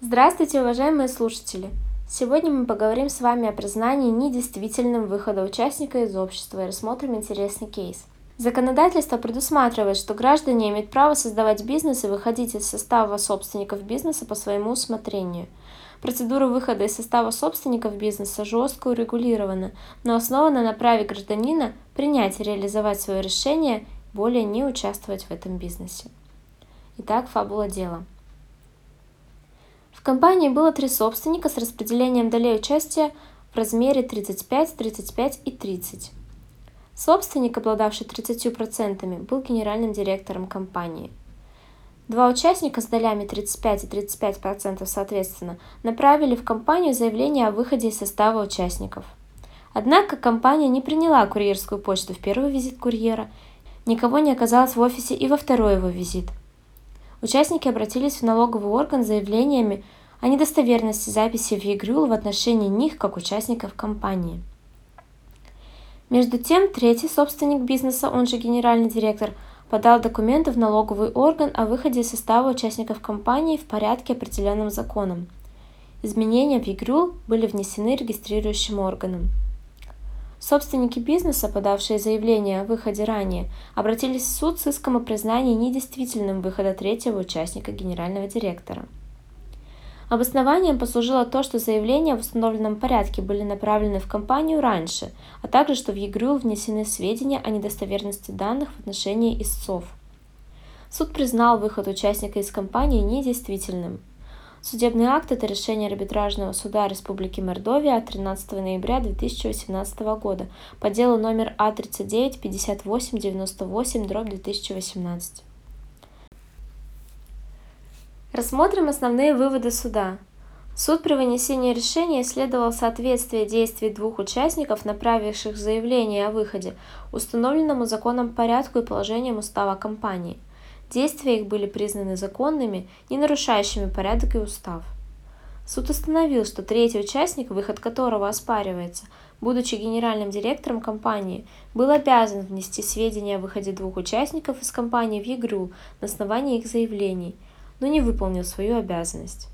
Здравствуйте, уважаемые слушатели! Сегодня мы поговорим с вами о признании недействительным выхода участника из общества и рассмотрим интересный кейс. Законодательство предусматривает, что граждане имеют право создавать бизнес и выходить из состава собственников бизнеса по своему усмотрению. Процедура выхода из состава собственников бизнеса жестко урегулирована, но основана на праве гражданина принять и реализовать свое решение, более не участвовать в этом бизнесе. Итак, фабула дела. В компании было три собственника с распределением долей участия в размере 35, 35 и 30. Собственник, обладавший 30%, был генеральным директором компании. Два участника с долями 35 и 35% соответственно направили в компанию заявление о выходе из состава участников. Однако компания не приняла курьерскую почту в первый визит курьера, никого не оказалось в офисе и во второй его визит – Участники обратились в налоговый орган с заявлениями о недостоверности записи в ЕГРЮЛ в отношении них как участников компании. Между тем, третий собственник бизнеса, он же генеральный директор, подал документы в налоговый орган о выходе из состава участников компании в порядке, определенным законом. Изменения в ЕГРЮЛ были внесены регистрирующим органом. Собственники бизнеса, подавшие заявление о выходе ранее, обратились в суд с иском о признании недействительным выхода третьего участника генерального директора. Обоснованием послужило то, что заявления в установленном порядке были направлены в компанию раньше, а также что в ЕГРЮЛ внесены сведения о недостоверности данных в отношении истцов. Суд признал выход участника из компании недействительным. Судебный акт – это решение арбитражного суда Республики Мордовия от 13 ноября 2018 года по делу номер А39 58 98 дробь 2018. Рассмотрим основные выводы суда. Суд при вынесении решения исследовал соответствие действий двух участников, направивших заявление о выходе, установленному законом порядку и положениям устава компании – Действия их были признаны законными, не нарушающими порядок и устав. Суд установил, что третий участник, выход которого оспаривается, будучи генеральным директором компании, был обязан внести сведения о выходе двух участников из компании в ЕГРУ на основании их заявлений, но не выполнил свою обязанность.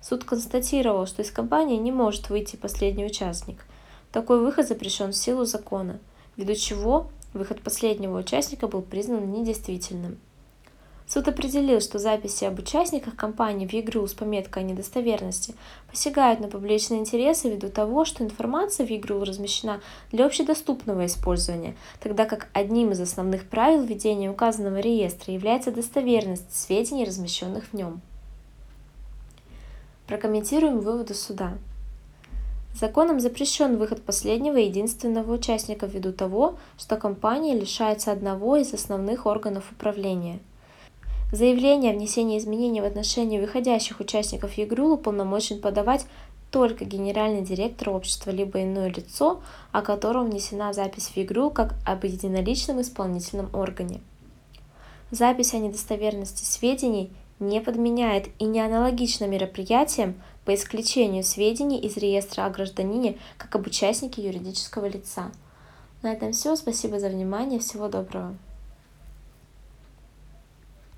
Суд констатировал, что из компании не может выйти последний участник. Такой выход запрещен в силу закона, ввиду чего выход последнего участника был признан недействительным. Суд определил, что записи об участниках компании в ЕГРУ с пометкой о недостоверности посягают на публичные интересы ввиду того, что информация в ЕГРУ размещена для общедоступного использования, тогда как одним из основных правил ведения указанного реестра является достоверность сведений, размещенных в нем. Прокомментируем выводы суда. Законом запрещен выход последнего и единственного участника ввиду того, что компания лишается одного из основных органов управления – Заявление о внесении изменений в отношении выходящих участников ЕГРУ уполномочен подавать только генеральный директор общества либо иное лицо, о котором внесена запись в ЕГРУ как об единоличном исполнительном органе. Запись о недостоверности сведений не подменяет и не аналогична мероприятиям по исключению сведений из реестра о гражданине как об участнике юридического лица. На этом все. Спасибо за внимание. Всего доброго.